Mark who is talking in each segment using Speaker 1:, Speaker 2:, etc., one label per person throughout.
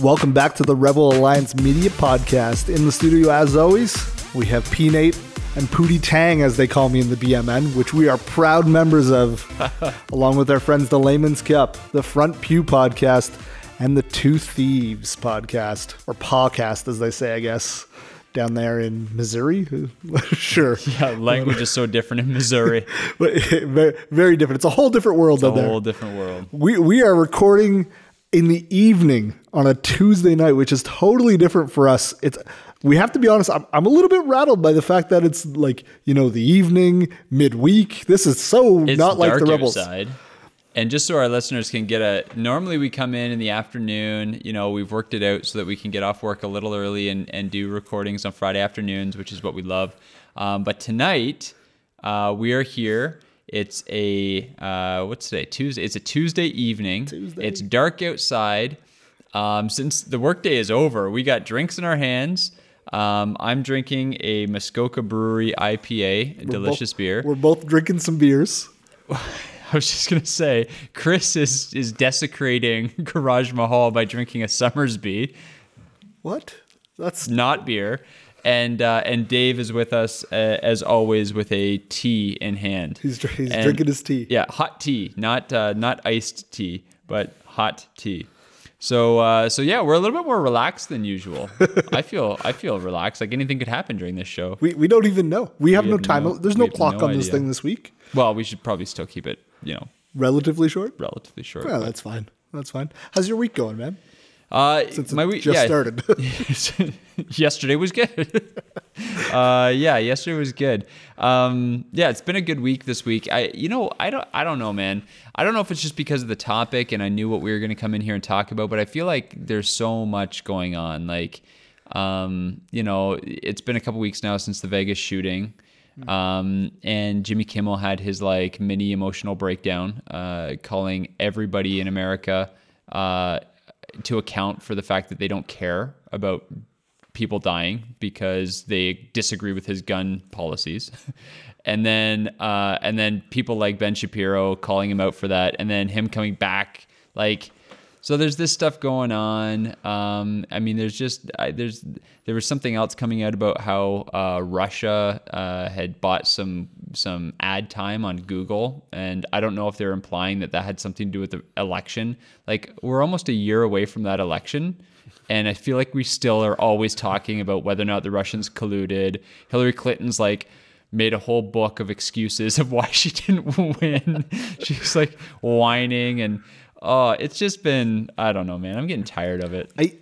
Speaker 1: Welcome back to the Rebel Alliance Media Podcast. In the studio, as always, we have P Nate and Pootie Tang, as they call me in the BMN, which we are proud members of, along with our friends, the Layman's Cup, the Front Pew Podcast, and the Two Thieves Podcast, or podcast, as they say, I guess, down there in Missouri. sure.
Speaker 2: Yeah, language is so different in Missouri.
Speaker 1: But very, very different. It's a whole different world down there.
Speaker 2: It's a
Speaker 1: out there.
Speaker 2: whole different world.
Speaker 1: We we are recording in the evening on a Tuesday night, which is totally different for us. It's we have to be honest. I'm, I'm a little bit rattled by the fact that it's like you know the evening, midweek. This is so
Speaker 2: It's
Speaker 1: not like the rebels.
Speaker 2: outside. And just so our listeners can get a normally we come in in the afternoon, you know, we've worked it out so that we can get off work a little early and, and do recordings on Friday afternoons, which is what we love. Um, but tonight, uh, we are here. It's a uh, what's today? Tuesday. It's a Tuesday evening.
Speaker 1: Tuesday.
Speaker 2: It's dark outside. Um, since the workday is over, we got drinks in our hands. Um, I'm drinking a Muskoka Brewery IPA, a delicious
Speaker 1: Both-
Speaker 2: beer.
Speaker 1: We're both drinking some beers.
Speaker 2: I was just gonna say, Chris is is desecrating Garage Mahal by drinking a Somersby,
Speaker 1: What? That's
Speaker 2: not beer, and uh, and Dave is with us uh, as always with a tea in hand.
Speaker 1: he's he's
Speaker 2: And-
Speaker 1: drinking his tea.
Speaker 2: Yeah, hot tea, not uh, not iced tea, but hot tea. So uh, so yeah, we're a little bit more relaxed than usual. I feel I feel relaxed. Like anything could happen during this show.
Speaker 1: We, we don't even know. We have
Speaker 2: We
Speaker 1: no
Speaker 2: have
Speaker 1: time.
Speaker 2: no-
Speaker 1: There's no clock
Speaker 2: no
Speaker 1: on this thing this week.
Speaker 2: Well, we should probably still keep it, you know,
Speaker 1: Relatively short.
Speaker 2: relatively short.
Speaker 1: Well, that's fine. That's fine. How's your week going, man?
Speaker 2: Uh,
Speaker 1: Since
Speaker 2: my week
Speaker 1: just
Speaker 2: yeah.
Speaker 1: started.
Speaker 2: yesterday was good. uh, yeah, yesterday was good. Um, yeah, it's been a good week this week. I, you know, I don't, I don't know, man. I don't know if it's just because of the topic and I knew what we were going to come in here and talk about, but I feel like there's so much going on. Like, um, you know, it's been a couple weeks now since the Vegas shooting. Um, and Jimmy Kimmel had his like mini emotional breakdown, uh, calling everybody in America, uh, to account for the fact that they don't care about people dying because they disagree with his gun policies. and then uh, and then people like Ben Shapiro calling him out for that and then him coming back like so there's this stuff going on. Um, I mean, there's just I, there's there was something else coming out about how uh, Russia uh, had bought some some ad time on Google, and I don't know if they're implying that that had something to do with the election. Like we're almost a year away from that election, and I feel like we still are always talking about whether or not the Russians colluded. Hillary Clinton's like made a whole book of excuses of why she didn't win. She's like whining and oh, it's just been I don't know, man. I'm getting tired of it.
Speaker 1: I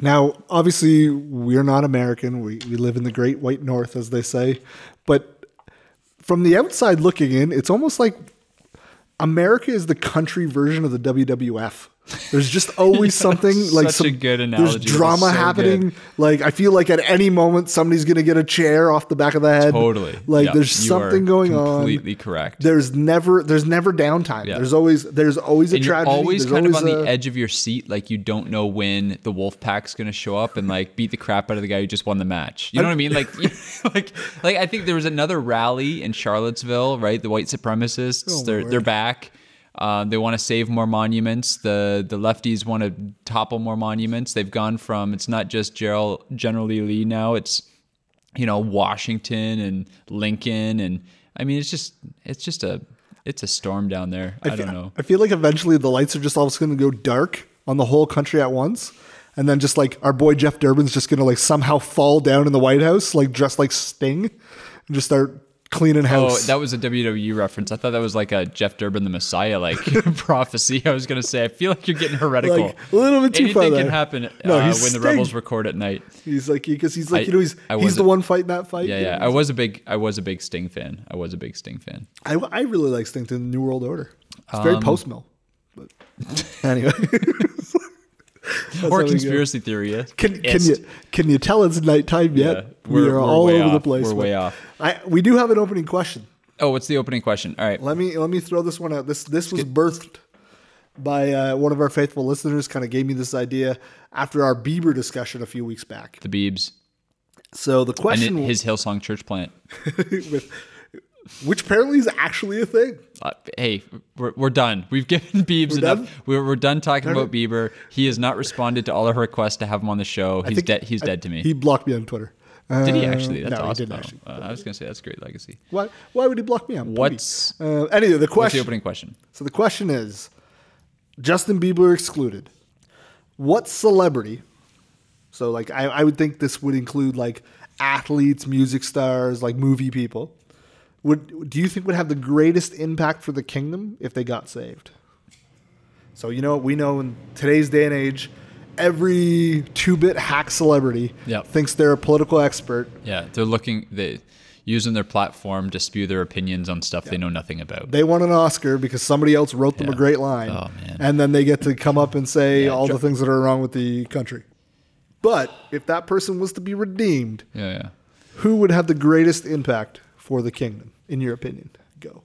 Speaker 1: now obviously we're not American. We we live in the Great White North, as they say. But from the outside looking in, it's almost like America is the country version of the WWF. There's just always something like
Speaker 2: such a
Speaker 1: some
Speaker 2: good
Speaker 1: There's
Speaker 2: analogy. That's
Speaker 1: drama
Speaker 2: so
Speaker 1: happening.
Speaker 2: good.
Speaker 1: Like I feel like at any moment somebody's gonna get a chair off the back of the head.
Speaker 2: Totally.
Speaker 1: Like
Speaker 2: Yep,
Speaker 1: there's
Speaker 2: you
Speaker 1: something going on.
Speaker 2: Completely correct.
Speaker 1: There's never there's never downtime.
Speaker 2: Yeah.
Speaker 1: There's always there's always a
Speaker 2: and you're
Speaker 1: tragedy.
Speaker 2: always
Speaker 1: There's
Speaker 2: kind of on
Speaker 1: always
Speaker 2: the edge of your seat, like you don't know when the wolf pack's gonna show up and like beat the crap out of the guy who just won the match. You know what I mean? Like, like, like I think there was another rally in Charlottesville, right? The white supremacists,
Speaker 1: Oh,
Speaker 2: they're
Speaker 1: Lord.
Speaker 2: they're back. Um, they want to save more monuments. The the lefties want to topple more monuments. They've gone from it's not just Gerald, General Lee now. It's you know Washington and Lincoln and I mean it's just it's just a it's a storm down there. I,
Speaker 1: fe-
Speaker 2: don't know.
Speaker 1: I feel like eventually the lights are just all going to go dark on the whole country at once. And then just like our boy Jeff Durbin's just going to like somehow fall down in the White House, like dressed like Sting, and just start cleaning house.
Speaker 2: Oh,
Speaker 1: house.
Speaker 2: that was a WWE reference. I thought that was like a Jeff Durbin the Messiah like prophecy. I was gonna say. I feel like you're getting heretical.
Speaker 1: Like, a little bit too far.
Speaker 2: Anything
Speaker 1: far
Speaker 2: can happen
Speaker 1: No,
Speaker 2: uh, when the rebels record at night.
Speaker 1: he's like because he's like
Speaker 2: I-
Speaker 1: you know he's he's the
Speaker 2: a-
Speaker 1: one fighting that fight.
Speaker 2: Yeah, yeah. I was a big, I was a big Sting fan. I was a big Sting fan.
Speaker 1: I, I really like Sting to the New World Order. It's very
Speaker 2: Um,
Speaker 1: post mill. But anyway,
Speaker 2: or conspiracy theory.
Speaker 1: Can, can you can you tell it's nighttime yet?
Speaker 2: Yeah,
Speaker 1: we
Speaker 2: we're- we're
Speaker 1: all
Speaker 2: way
Speaker 1: over the place.
Speaker 2: We're way off.
Speaker 1: I, we do have an opening question.
Speaker 2: Oh, what's the opening question? All right.
Speaker 1: Let me let me throw this one out. This this was birthed by uh, one of our faithful listeners. Kind of gave me this idea after our Bieber discussion a few weeks back.
Speaker 2: The Beebs
Speaker 1: So the
Speaker 2: and
Speaker 1: question
Speaker 2: his Hillsong church plant.
Speaker 1: with which apparently is actually a thing.
Speaker 2: Uh, hey, we're, we're done. We've given Biebs
Speaker 1: We're
Speaker 2: enough.
Speaker 1: done?
Speaker 2: We're, we're done talking about Bieber. He has not responded to all of our requests to have him on the show. He's dead. He's
Speaker 1: I-
Speaker 2: dead to me.
Speaker 1: He blocked me on Twitter.
Speaker 2: Did he actually? That's
Speaker 1: no,
Speaker 2: awesome.
Speaker 1: he didn't actually.
Speaker 2: uh, I was gonna say that's a great legacy.
Speaker 1: Why? Why would he block me on? Booty?
Speaker 2: What's
Speaker 1: Uh, anyway, the
Speaker 2: what's the opening question?
Speaker 1: So the question is, Justin Bieber excluded. What celebrity? So like I, I would think this would include like athletes, music stars, like movie people. Would do you think would have the greatest impact for the kingdom if they got saved? So you know we know in today's day and age, every two-bit hack celebrity
Speaker 2: Yep.
Speaker 1: thinks they're a political expert.
Speaker 2: Yeah, they're looking. They using their platform to spew their opinions on stuff they know nothing about.
Speaker 1: They won an Oscar because somebody else wrote them a great line.
Speaker 2: Oh, man.
Speaker 1: And then they get to come up and say
Speaker 2: Yeah,
Speaker 1: all the things that are wrong with the country. But if that person was to be redeemed,
Speaker 2: yeah, yeah.
Speaker 1: who would have the greatest impact for the kingdom, in your opinion? Go.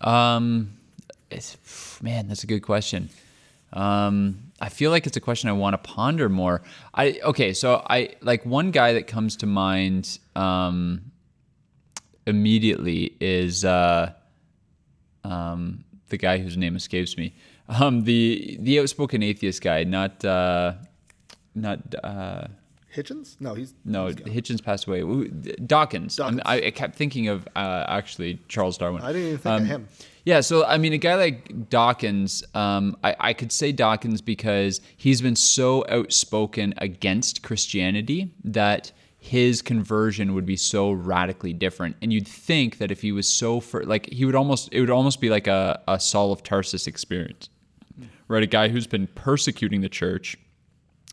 Speaker 2: Um, it's, man, that's a good question. Um, I feel like it's a question I want to ponder more. I okay, so I like one guy that comes to mind um, immediately is uh, um, the guy whose name escapes me. Um, the the outspoken atheist guy, not uh, not uh,
Speaker 1: Hitchens? No, he's
Speaker 2: no
Speaker 1: he's.
Speaker 2: Hitchens passed away. Dawkins.
Speaker 1: Dawkins.
Speaker 2: I, I kept thinking of uh, actually Charles Darwin.
Speaker 1: I didn't even think
Speaker 2: Um,
Speaker 1: of him.
Speaker 2: Yeah, so I mean, a guy like Dawkins, um, I, I could say Dawkins because he's been so outspoken against Christianity that his conversion would be so radically different. And you'd think that if he was so for like he would almost it would almost be like a, a Saul of Tarsus experience, right? A guy who's been persecuting the church,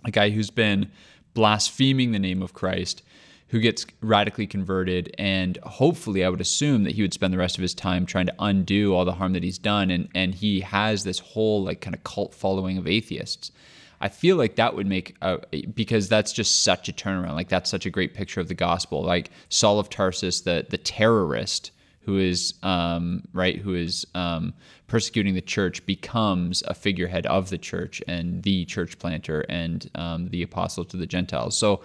Speaker 2: a guy who's been blaspheming the name of Christ, who gets radically converted, and hopefully, I would assume that he would spend the rest of his time trying to undo all the harm that he's done, and and he has this whole like kind of cult following of atheists. I feel like that would make a, because that's just such a turnaround. Like that's such a great picture of the gospel. Like Saul of Tarsus, the the terrorist who is um, right, who is um, persecuting the church, becomes a figurehead of the church and the church planter and um, the apostle to the Gentiles. So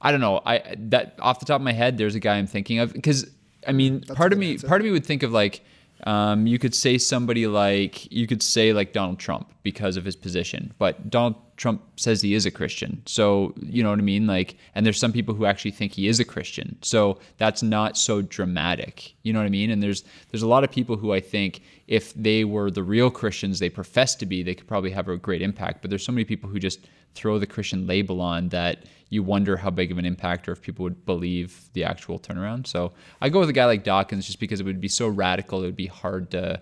Speaker 2: I don't know. I that off the top of my head, there's a guy I'm thinking of because I mean, part of me, part of me would think of like. Um, you could say somebody like you could say like Donald Trump because of his position, but Donald Trump says he is a Christian. So, you know what I mean? Like, and there's some people who actually think he is a Christian. So that's not so dramatic. You know what I mean? And there's there's a lot of people who I think if they were the real Christians they profess to be, they could probably have a great impact. But there's so many people who just throw the Christian label on that you wonder how big of an impact or if people would believe the actual turnaround. So I go with a guy like Dawkins just because it would be so radical, it would be hard to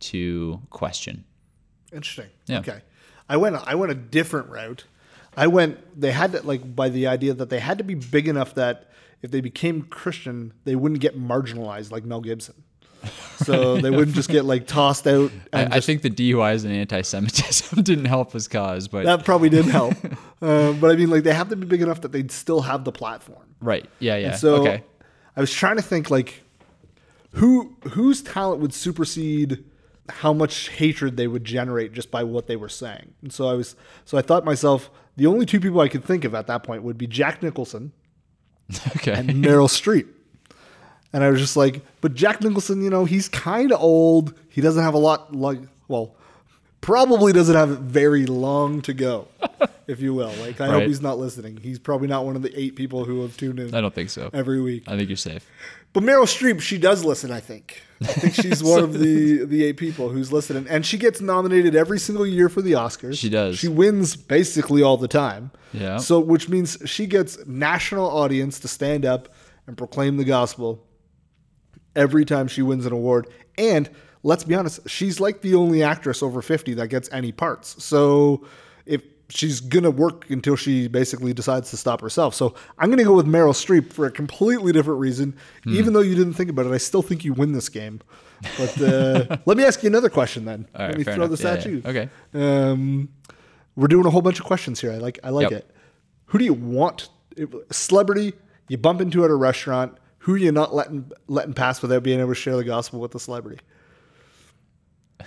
Speaker 2: to question.
Speaker 1: Interesting.
Speaker 2: Yeah.
Speaker 1: Okay. I went I went a different route. I went they had to like by the idea that they had to be big enough that if they became Christian, they wouldn't get marginalized like Mel Gibson. So they wouldn't just get like tossed out and
Speaker 2: I, I think the DUIs and anti-Semitism didn't help his cause, but
Speaker 1: that probably didn't help. uh, but I mean like they have to be big enough that they'd still have the platform.
Speaker 2: right, yeah, yeah,
Speaker 1: So
Speaker 2: okay,
Speaker 1: I was trying to think like who whose talent would supersede how much hatred they would generate just by what they were saying. And so I was so I thought myself the only two people I could think of at that point would be Jack Nicholson
Speaker 2: okay,
Speaker 1: and Meryl Streep. And I was just like, but Jack Nicholson, you know, he's kind of old. He doesn't have a lot like well, probably doesn't have very long to go, if you will. Like I hope he's not listening. He's probably not one of the eight people who have tuned in
Speaker 2: I don't think so.
Speaker 1: every week.
Speaker 2: I think you're safe.
Speaker 1: But Meryl Streep, she does listen. I think. I think she's one of the the eight people who's listening, and she gets nominated every single year for the Oscars.
Speaker 2: She does.
Speaker 1: She wins basically all the time.
Speaker 2: Yeah.
Speaker 1: So, which means she gets national audience to stand up and proclaim the gospel every time she wins an award. And let's be honest, she's like the only actress over fifty that gets any parts. So, if she's gonna work until she basically decides to stop herself. So I'm gonna go with Meryl Streep for a completely different reason.
Speaker 2: Hmm.
Speaker 1: Even though you didn't think about it, I still think you win this game. But uh, let me ask you another question then.
Speaker 2: All
Speaker 1: let
Speaker 2: right,
Speaker 1: me throw
Speaker 2: enough.
Speaker 1: this
Speaker 2: Yeah,
Speaker 1: at
Speaker 2: yeah.
Speaker 1: you.
Speaker 2: Okay.
Speaker 1: Um, we're doing a whole bunch of questions here. I like I like
Speaker 2: Yep.
Speaker 1: it. Who do you want? Celebrity you bump into at a restaurant. Who are you not letting letting pass without being able to share the gospel with the celebrity?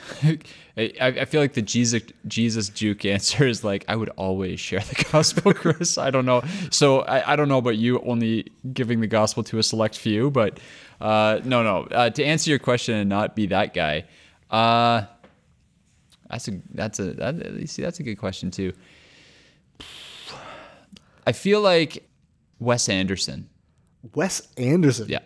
Speaker 2: I, I feel like the Jesus Jesus juke answer is like I would always share the gospel, Chris. I don't know. So I, I don't know about you only giving the gospel to a select few, but uh, no, no. Uh, to answer your question and not be that guy, uh, that's a that's a that, see that's a good question too. I feel like Wes Anderson.
Speaker 1: Wes Anderson.
Speaker 2: Yeah.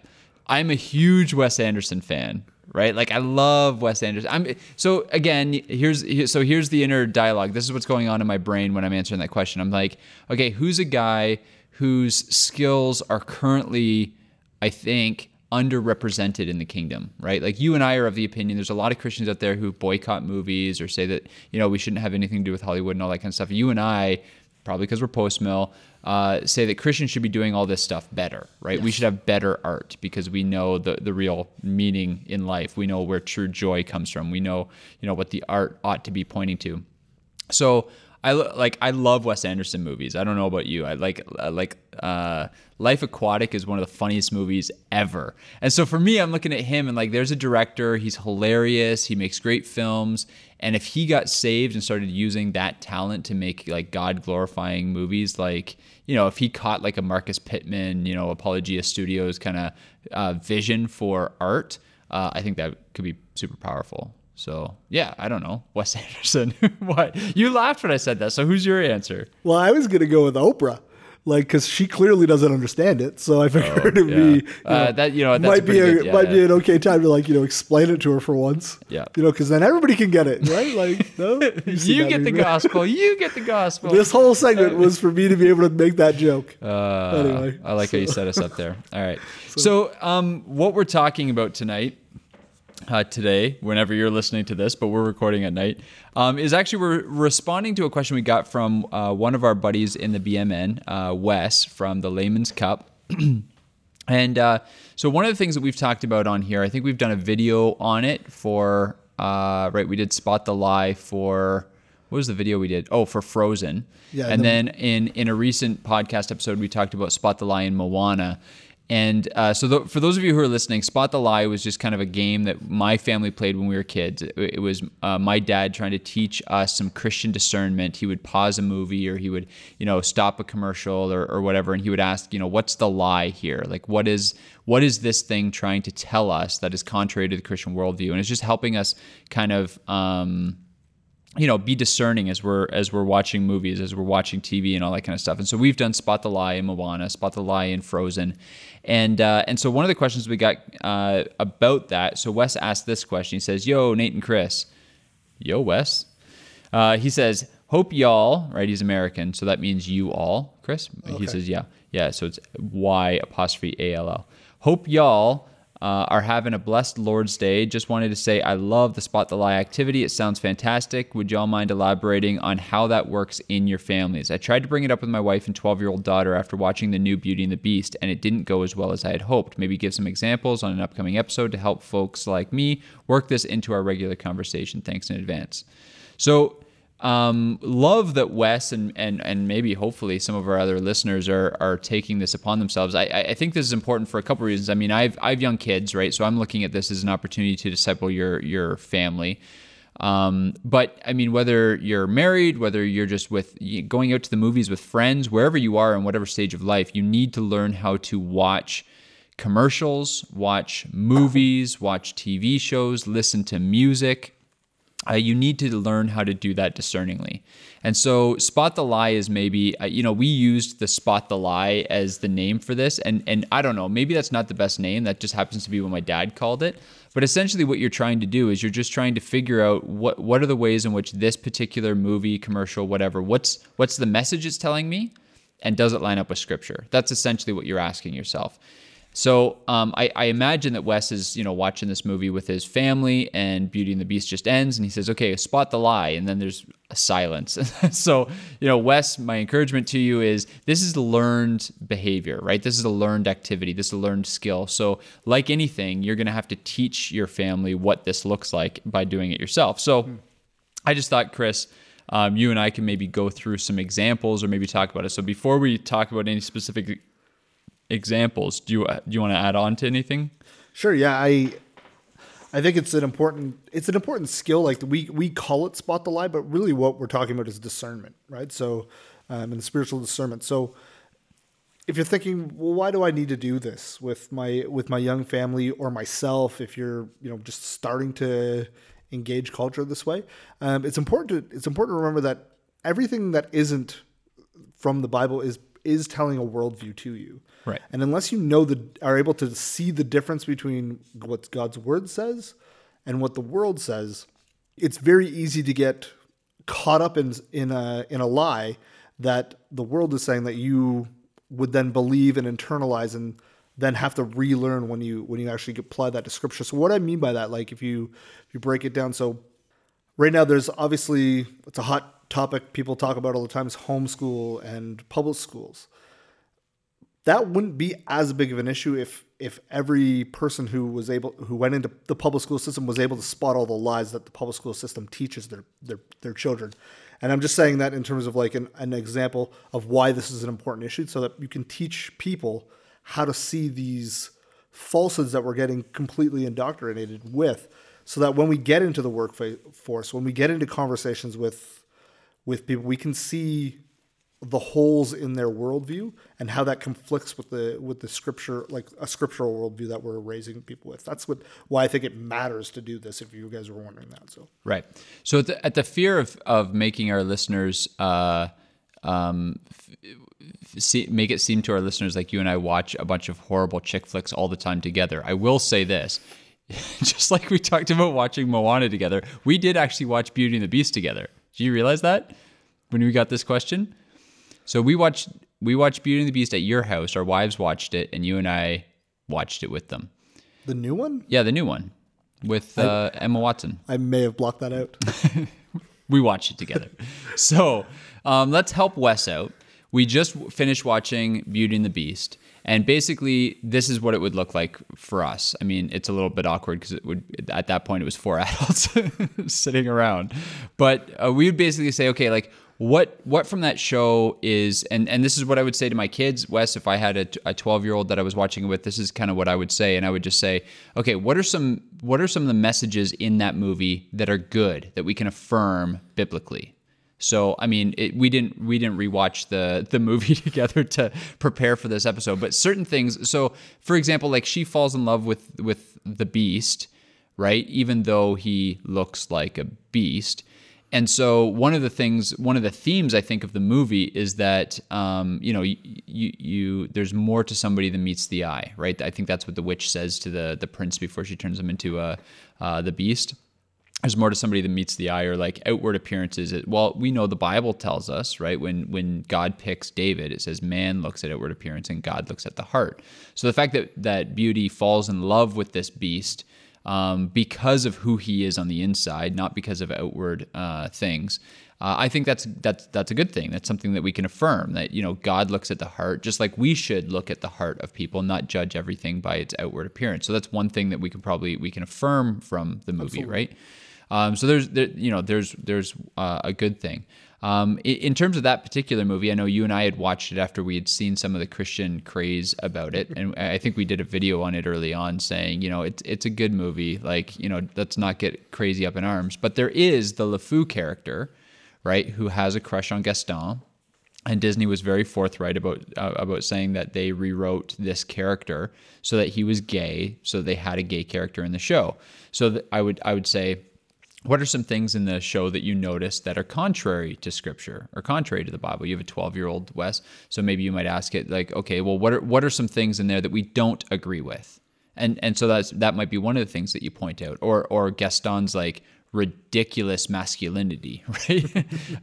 Speaker 2: I'm a huge Wes Anderson fan, right? Like I love Wes Anderson. I'm so again, here's so here's the inner dialogue. This is what's going on in my brain when I'm answering that question. I'm like, okay, who's a guy whose skills are currently I think underrepresented in the kingdom, right? Like you and I are of the opinion there's a lot of Christians out there who boycott movies or say that, you know, we shouldn't have anything to do with Hollywood and all that kind of stuff. You and I probably because we're post mill, uh, say that Christians should be doing all this stuff better, right? Yes. We should have better art because we know the, the real meaning in life. We know where true joy comes from. We know, you know, what the art ought to be pointing to. So I like I love Wes Anderson movies. I don't know about you. I like I like uh, Life Aquatic is one of the funniest movies ever. And so for me, I'm looking at him and like there's a director. He's hilarious. He makes great films. And if he got saved and started using that talent to make like God glorifying movies, like you know, if he caught like a Marcus Pittman, you know, Apologia Studios kind of uh, vision for art, uh, I think that could be super powerful. So yeah, I don't know. Wes Anderson. what? You laughed when I said that. So who's your answer?
Speaker 1: Well, I was gonna go with Oprah. Like, because she clearly doesn't understand it, so I figured oh, it'd yeah. be you
Speaker 2: uh, know, uh, that. You know,
Speaker 1: might be a
Speaker 2: good, yeah,
Speaker 1: might
Speaker 2: yeah.
Speaker 1: be an okay time to like you know explain it to her for once.
Speaker 2: Yeah,
Speaker 1: you know, because then everybody can get it, right? Like, no,
Speaker 2: you get the gospel. You get the gospel.
Speaker 1: this whole segment was for me to be able to make that joke.
Speaker 2: Uh, anyway, I like so. how you set us up there. All right, so, so um, what we're talking about tonight uh, today, whenever you're listening to this, but we're recording at night, um, is actually we're responding to a question we got from uh, one of our buddies in the BMN, uh, Wes from the Layman's Cup. and uh, so, one of the things that we've talked about on here, I think we've done a video on it for, uh, right, we did Spot the Lie for. What was the video we did? Oh, for Frozen. Yeah, and the- then in in a recent podcast episode, we talked about Spot the Lie in Moana. And uh, so, for those of you who are listening, Spot the Lie was just kind of a game that my family played when we were kids. It, it was uh, my dad trying to teach us some Christian discernment. He would pause a movie or he would, you know, stop a commercial or, or whatever, and he would ask, you know, what's the lie here? Like, what is what is this thing trying to tell us that is contrary to the Christian worldview? And it's just helping us kind of. Um, you know be discerning as we're as we're watching movies as we're watching tv and all that kind of stuff. And so we've done spot the lie in moana spot the lie in frozen. And uh, and so one of the questions we got uh, about that so wes asked this question. He says yo nate and chris. Yo wes. Uh, he says hope y'all right he's american so that means you all. Chris? Okay. he says yeah yeah so it's y apostrophe a-l-l hope y'all uh, are having a blessed Lord's Day. Just wanted to say I love the Spot the Lie activity. It sounds fantastic. Would y'all mind elaborating on how that works in your families? I tried to bring it up with my wife and 12 year old daughter after watching the new Beauty and the Beast, and it didn't go as well as I had hoped. Maybe give some examples on an upcoming episode to help folks like me work this into our regular conversation. Thanks in advance. So, um, love that Wes and, and and maybe hopefully some of our other listeners are are taking this upon themselves. I, I think this is important for a couple of reasons. I mean, I've I've young kids, right? So I'm looking at this as an opportunity to disciple your your family. Um, but I mean, whether you're married, whether you're just with going out to the movies with friends, wherever you are in whatever stage of life, you need to learn how to watch commercials, watch movies, watch TV shows, listen to music uh, you need to learn how to do that discerningly. And so, spot the lie is maybe uh, you know we used the spot the lie as the name for this, and and I don't know maybe that's not the best name. That just happens to be what my dad called it. But essentially, what you're trying to do is you're just trying to figure out what what are the ways in which this particular movie, commercial, whatever, what's what's the message it's telling me, and does it line up with Scripture? That's essentially what you're asking yourself. So um, I, I, imagine that Wes is, you know, watching this movie with his family, and Beauty and the Beast just ends, and he says, "Okay, spot the lie," and then there's a silence. so, you know, Wes, my encouragement to you is this is learned behavior, right? This is a learned activity. This is a learned skill. So, like anything, you're going to have to teach your family what this looks like by doing it yourself. So, mm. I just thought, Chris. Um, you and I can maybe go through some examples or maybe talk about it. So before we talk about any specific examples. Do you do you want to add on to anything?
Speaker 1: Sure. Yeah, I I think it's an important it's an important skill. Like we we call it spot the lie, but really what we're talking about is discernment, right? So, um, and spiritual discernment. So, if you're thinking, well, why do I need to do this with my with my young family or myself? If you're you know just starting to engage culture this way, um, it's important to it's important to remember that everything that isn't from the Bible is is telling a worldview to you.
Speaker 2: Right.
Speaker 1: And unless you know the are able to see the difference between what God's word says and what the world says, it's very easy to get caught up in in a in a lie that the world is saying that you would then believe and internalize and then have to relearn when you when you actually apply that to scripture. So what I mean by that, like if you if you break it down, so right now there's obviously it's a hot topic people talk about all the time is homeschool and public schools that wouldn't be as big of an issue if if every person who was able who went into the public school system was able to spot all the lies that the public school system teaches their their, their children. And i'm just saying that in terms of like an, an example of why this is an important issue so that you can teach people how to see these falsehoods that we're getting completely indoctrinated with so that when we get into the workforce when we get into conversations with with people we can see the holes in their worldview and how that conflicts with the with the scripture like a scriptural worldview that we're raising people with. That's what why i think it matters to do this if you guys were wondering that so.
Speaker 2: Right. So at the, at the fear of of making our listeners uh um see, make it seem to our listeners like you and i watch a bunch of horrible chick flicks all the time together i will say this. Just like we talked about watching moana together we did actually watch beauty and the beast together. Do you realize that? When we got this question so we watched we watched Beauty and the Beast at your house. Our wives watched it, and you and I watched it with them.
Speaker 1: The new one?
Speaker 2: Yeah, the new one with uh, Emma Watson.
Speaker 1: I may have blocked that out.
Speaker 2: we watched it together. so um, let's help Wes out. We just finished watching Beauty and the Beast, and basically this is what it would look like for us. I mean, it's a little bit awkward because it would at that point it was four adults sitting around, but uh, we would basically say, okay, like what what from that show is and and this is what I would say to my kids Wes if I had a 12 year old that I was watching it with this is kind of what I would say and I would just say okay what are some what are some of the messages in that movie that are good that we can affirm biblically? So I mean it, we didn't we didn't rewatch the the movie together to prepare for this episode but certain things so for example like she falls in love with with the beast right? Even though he looks like a beast and so one of the things, one of the themes I think of the movie is that um, you know you, you, you there's more to somebody than meets the eye, right? I think that's what the witch says to the the prince before she turns him into a uh, the beast. There's more to somebody than meets the eye, or like outward appearances. Well, we know the Bible tells us, right? When when God picks David, it says man looks at outward appearance and God looks at the heart. So the fact that that beauty falls in love with this beast um, because of who he is on the inside, not because of outward uh, things. Uh, I think that's that's that's a good thing. That's something that we can affirm that you know God looks at the heart, just like we should look at the heart of people, not judge everything by its outward appearance. So that's one thing that we can probably we can affirm from the movie, Absolutely. right? Um, so there's there, you know there's there's uh, a good thing. Um, in terms of that particular movie, I know you and I had watched it after we had seen some of the Christian craze about it, and I think we did a video on it early on, saying, you know, it's it's a good movie. Like, you know, let's not get crazy up in arms. But there is the LeFou character, right, who has a crush on Gaston, and Disney was very forthright about uh, about saying that they rewrote this character so that he was gay, so they had a gay character in the show. So I would I would say what are some things in the show that you notice that are contrary to scripture or contrary to the bible? You have a 12 year old wes so maybe you might ask it like okay well what are what are some things in there that we don't agree with? And and so that's that might be one of the things that you point out. Or or gaston's like ridiculous masculinity right?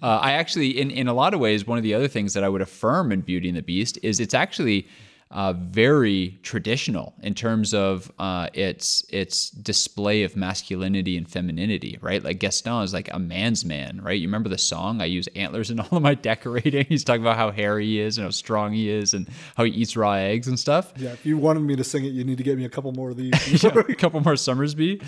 Speaker 2: Uh, i actually in in a lot of ways one of the other things that i would affirm in beauty and the beast is it's actually uh, very traditional in terms of uh, its its display of masculinity and femininity, right? Like Gaston is like a man's man, right? You remember the song? I use antlers in all of my decorating. He's talking about how hairy he is and how strong he is and how he eats raw eggs and stuff.
Speaker 1: Yeah, if you wanted me to sing it, you need to get me a couple more of these.
Speaker 2: yeah, a couple more Somersby.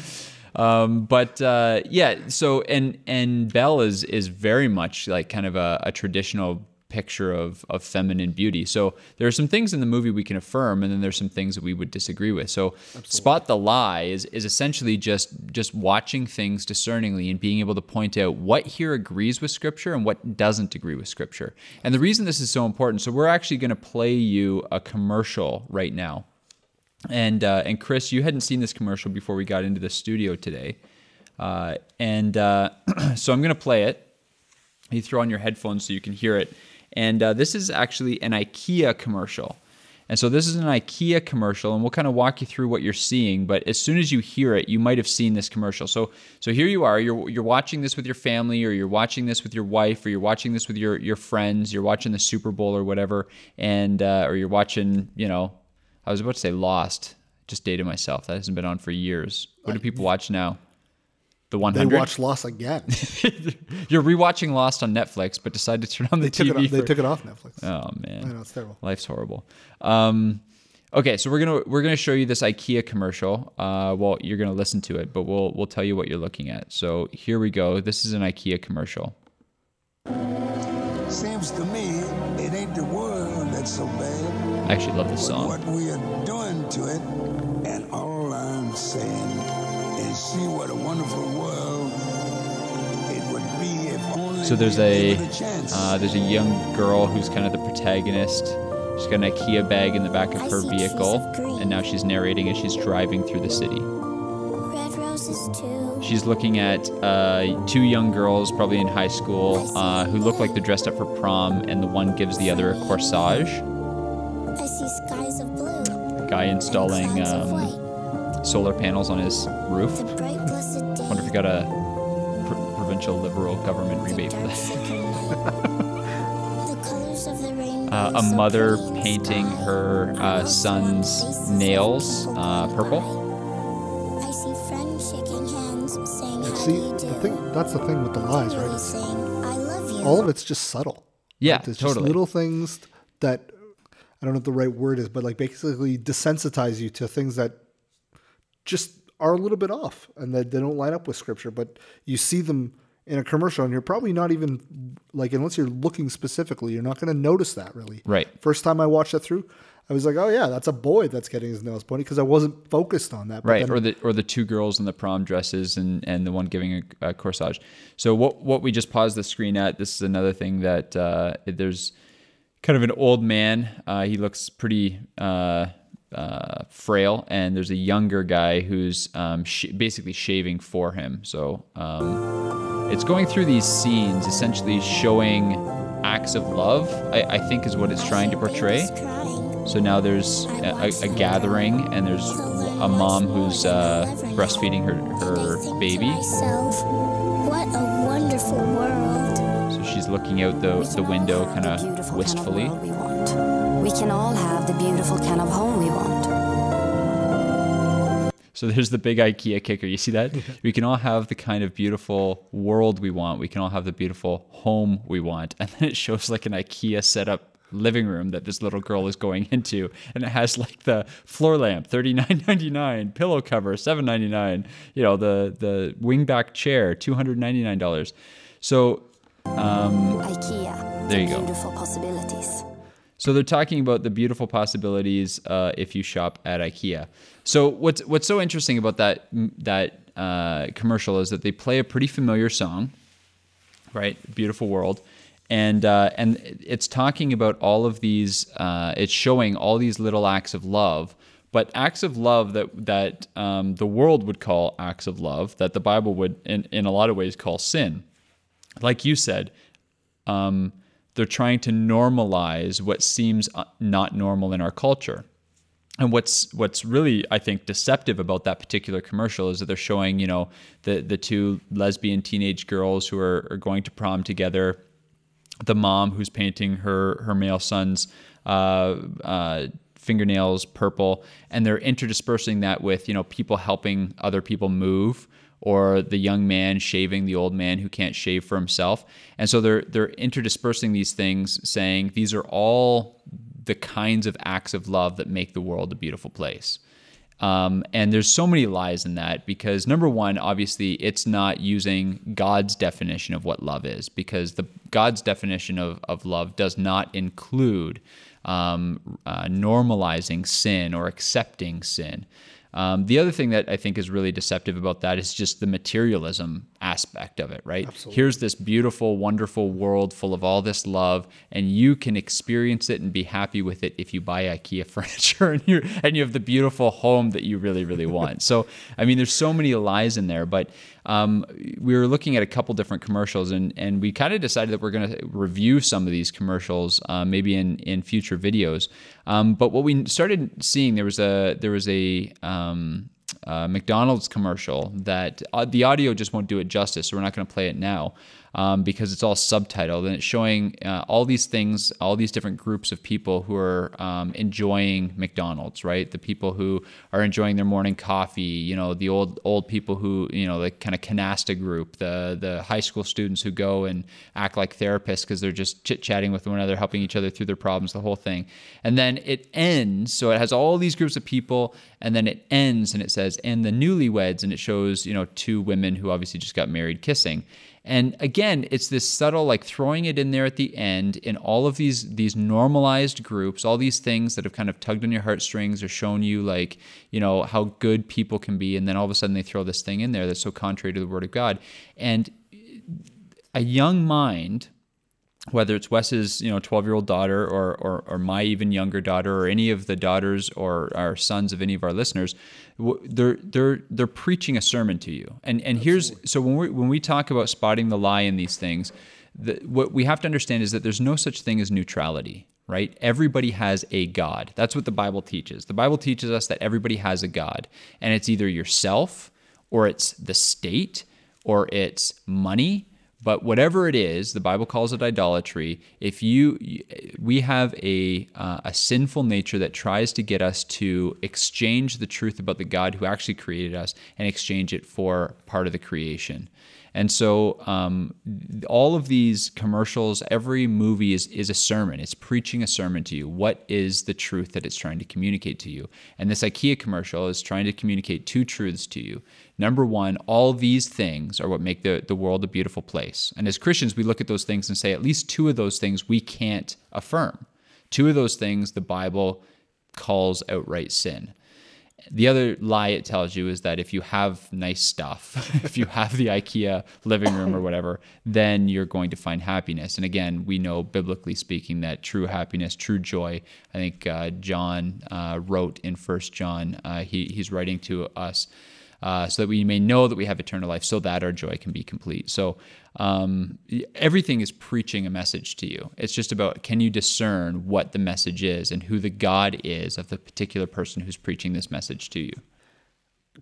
Speaker 2: Um, but uh, yeah, so and and Belle is is very much like kind of a, a traditional picture of of feminine beauty. So there are some things in the movie we can affirm, and then there's some things that we would disagree with. So spot the lie is is essentially just just watching things discerningly and being able to point out what here agrees with Scripture and what doesn't agree with Scripture. And the reason this is so important, so we're actually going to play you a commercial right now. And uh, and Chris, you hadn't seen this commercial before we got into the studio today, uh, and uh, so I'm going to play it. You throw on your headphones so you can hear it. And uh, this is actually an IKEA commercial. And so this is an IKEA commercial, and we'll kind of walk you through what you're seeing. But as soon as you hear it, you might have seen this commercial. So so here you are. You're you're watching this with your family, or you're watching this with your wife, or you're watching this with your your friends. You're watching the Super Bowl or whatever, and uh, or you're watching. You know, I was about to say Lost. Just dated myself. That hasn't been on for years. What do people watch now? The 100.
Speaker 1: They watched Lost again.
Speaker 2: You're rewatching Lost on Netflix, but decided to turn on the
Speaker 1: They took
Speaker 2: TV.
Speaker 1: it. Off, they took it off Netflix.
Speaker 2: Oh man,
Speaker 1: I know it's terrible.
Speaker 2: life's horrible. Um, okay, so we're gonna we're gonna show you this IKEA commercial. Uh, well, you're gonna listen to it, but we'll we'll tell you what you're looking at. So here we go. This is an IKEA commercial.
Speaker 3: Seems to me it ain't the world that's so bad,
Speaker 2: I actually love this song.
Speaker 3: what we are doing to it. And all I'm saying is see what a
Speaker 2: So there's a
Speaker 3: gave it chance.
Speaker 2: uh, there's a young girl who's kind of the protagonist. She's got an IKEA bag in the back of her vehicle, and now she's narrating as she's driving through the city.
Speaker 4: Red roses too.
Speaker 2: She's looking at uh, two young girls, probably in high school, uh, who look like they're dressed up for prom, and the one gives the other a corsage.
Speaker 4: I see skies of blue.
Speaker 2: Guy installing um, solar panels on his roof.
Speaker 4: The bright blessed day.
Speaker 2: Wonder if he got a pr- provincial liberal government rebate for
Speaker 4: dark
Speaker 2: that.
Speaker 4: sacred night. the colors of the rainbow.
Speaker 2: Uh, a mother
Speaker 4: pretty in the
Speaker 2: painting her uh, son's nails uh,
Speaker 4: purple
Speaker 2: purple.
Speaker 4: I see friends shaking hands, saying how
Speaker 1: See,
Speaker 4: do you do.
Speaker 1: the thing that's the thing with the lies, right? It's,
Speaker 4: saying, I love you.
Speaker 1: all of it's just subtle.
Speaker 2: Yeah,
Speaker 1: right? It's
Speaker 2: totally.
Speaker 1: just little things that I don't know what the right word is, but like basically desensitize you to things that just are a little bit off and that they don't line up with scripture. But you see them in a commercial, and you're probably not even like unless you're looking specifically, you're not going to notice that really.
Speaker 2: Right.
Speaker 1: First time I watched that through, I was like, oh yeah, that's a boy that's getting his nails pointed because I wasn't focused on that. But
Speaker 2: right
Speaker 1: then-
Speaker 2: or the or the two girls in the prom dresses and and the one giving a, a corsage so what what we just paused the screen at this is another thing that uh, there's kind of an old man uh, he looks pretty uh, uh, frail and there's a younger guy who's um, sh- basically shaving for him so um, it's going through these scenes essentially showing acts of love I, I think is what it's trying to portray so now there's a, a, a gathering, and there's a mom who's uh, breastfeeding her, her baby.
Speaker 4: what a wonderful world.
Speaker 2: So she's looking out the, the window kind of wistfully.
Speaker 5: Kind of world we can all have the beautiful kind of home we want.
Speaker 2: So there's the big IKEA kicker. You see that? we can all have the kind of beautiful world we want. We can all have the beautiful home we want. And then it shows like an IKEA setup living room that this little girl is going into and it has like the floor lamp 39.99 pillow cover 7.99 you know the the wingback chair $299 so um,
Speaker 5: IKEA.
Speaker 2: There
Speaker 5: the
Speaker 2: you go.
Speaker 5: Beautiful possibilities.
Speaker 2: So they're talking about the beautiful possibilities uh, if you shop at IKEA. So what's what's so interesting about that that uh, commercial is that they play a pretty familiar song, right? Beautiful world, and uh, and it's talking about all of these. Uh, it's showing all these little acts of love, but acts of love that that um, the world would call acts of love that the Bible would, in in a lot of ways, call sin. Like you said, um, they're trying to normalize what seems uh, not normal in our culture. And what's what's really I think deceptive about that particular commercial is that they're showing you know the the two lesbian teenage girls who are, are going to prom together, the mom who's painting her her male son's uh, uh, fingernails purple, and they're interdispersing that with you know people helping other people move, or the young man shaving the old man who can't shave for himself, and so they're they're interdispersing these things, saying these are all the kinds of acts of love that make the world a beautiful place. Um, and there's so many lies in that because number one, obviously, it's not using God's definition of what love is because the God's definition of, of love does not include um, uh, normalizing sin or accepting sin. Um, the other thing that I think is really deceptive about that is just the materialism aspect of it, right? Here's this beautiful, wonderful world full of all this love, and you can experience it and be happy with it if you buy IKEA furniture and you and you have the beautiful home that you really, really want. so, I mean, there's so many lies in there, but um, we were looking at a couple different commercials, and and we kind of decided that we're going to review some of these commercials, uh, maybe in in future videos. Um, but what we started seeing there was a there was a um, uh, McDonald's commercial that uh, the audio just won't do it justice, so we're not going to play it now um, because it's all subtitled and it's showing uh, all these things, all these different groups of people who are um, enjoying McDonald's, right? The people who are enjoying their morning coffee, you know, the old old people who, you know, the kind of canasta group, the the high school students who go and act like therapists because they're just chit chatting with one another, helping each other through their problems, the whole thing. And then it ends, so it has all these groups of people, and then it ends and it says, and the newlyweds, and it shows, you know, two women who obviously just got married kissing. And again, it's this subtle like throwing it in there at the end in all of these these normalized groups, all these things that have kind of tugged on your heartstrings or shown you like, you know, how good people can be and then all of a sudden they throw this thing in there that's so contrary to the word of God. And a young mind whether it's Wes's, you know, 12 year old daughter or, or, or my even younger daughter or any of the daughters or our sons of any of our listeners, they're, they're, they're preaching a sermon to you. And, and here's, so when we, when we talk about spotting the lie in these things, the, what we have to understand is that there's no such thing as neutrality, right? Everybody has a God. That's what the Bible teaches. The Bible teaches us that everybody has a God, and it's either yourself or it's the state or it's money but whatever it is, the Bible calls it idolatry. If you, we have a uh, a sinful nature that tries to get us to exchange the truth about the God who actually created us and exchange it for part of the creation. And so, um, all of these commercials, every movie is, is a sermon. It's preaching a sermon to you. What is the truth that it's trying to communicate to you? And this IKEA commercial is trying to communicate two truths to you. Number one, all these things are what make the, the world a beautiful place. And as Christians, we look at those things and say, at least two of those things we can't affirm. Two of those things the Bible calls outright sin. The other lie it tells you is that if you have nice stuff, if you have the IKEA living room or whatever, then you're going to find happiness. And again, we know biblically speaking that true happiness, true joy. I think uh, John uh, wrote in First John. Uh, he, he's writing to us uh, so that we may know that we have eternal life, so that our joy can be complete. So um, everything is preaching a message to you. It's just about can you discern what the message is and who the God is of the particular person who's preaching this message to you.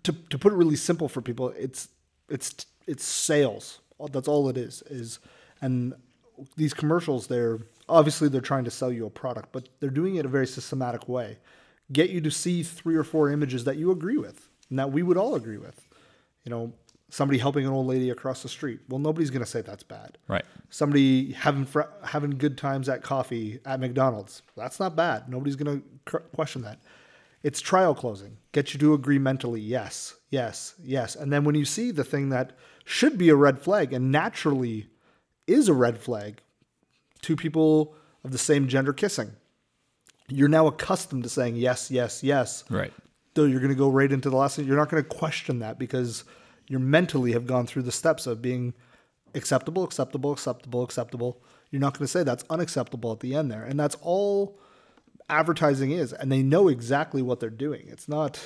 Speaker 1: to to put it really simple for people, it's it's it's sales. That's all it is. Is and these commercials, they're obviously they're trying to sell you a product, but they're doing it a very systematic way. Get you to see three or four images that you agree with and that we would all agree with. You know, somebody helping an old lady across the street. Well, nobody's going to say that's bad.
Speaker 2: Right.
Speaker 1: Somebody having fr- having good times at coffee at McDonald's. That's not bad. Nobody's going to cr- question that. It's trial closing. Get you to agree mentally. Yes, yes, yes. And then when you see the thing that should be a red flag and naturally is a red flag, two people of the same gender kissing, you're now accustomed to saying yes, yes, yes.
Speaker 2: Right.
Speaker 1: Though you're going to go right into the last thing. You're not going to question that because you mentally have gone through the steps of being acceptable, acceptable, acceptable, acceptable. You're not going to say that's unacceptable at the end there. And that's all advertising is. And they know exactly what they're doing. It's not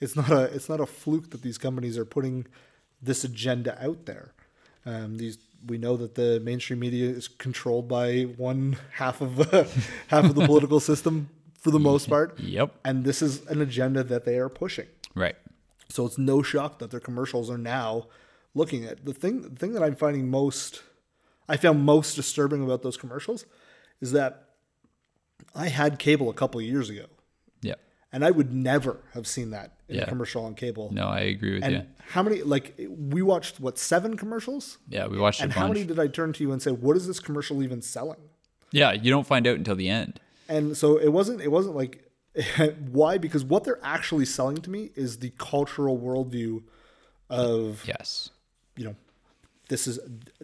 Speaker 1: it's not a it's not a fluke that these companies are putting this agenda out there. Um, these we know that the mainstream media is controlled by one half of half of the political system for the most part.
Speaker 2: Yep.
Speaker 1: And this is an agenda that they are pushing.
Speaker 2: Right.
Speaker 1: So it's no shock that their commercials are now looking at the thing. The thing that I'm finding most, I found most disturbing about those commercials, is that I had cable a couple of years ago,
Speaker 2: Yeah.
Speaker 1: and I would never have seen that in
Speaker 2: Yeah.
Speaker 1: a commercial on cable.
Speaker 2: No, I agree with
Speaker 1: And
Speaker 2: you.
Speaker 1: how many? Like we watched what seven commercials,
Speaker 2: Yeah, we watched
Speaker 1: and how many did I turn to you and say, "What is this commercial even selling?"
Speaker 2: yeah, you don't find out until the end.
Speaker 1: And so it wasn't. It wasn't like why because what they're actually selling to me is the cultural worldview of
Speaker 2: Yes.
Speaker 1: you know this is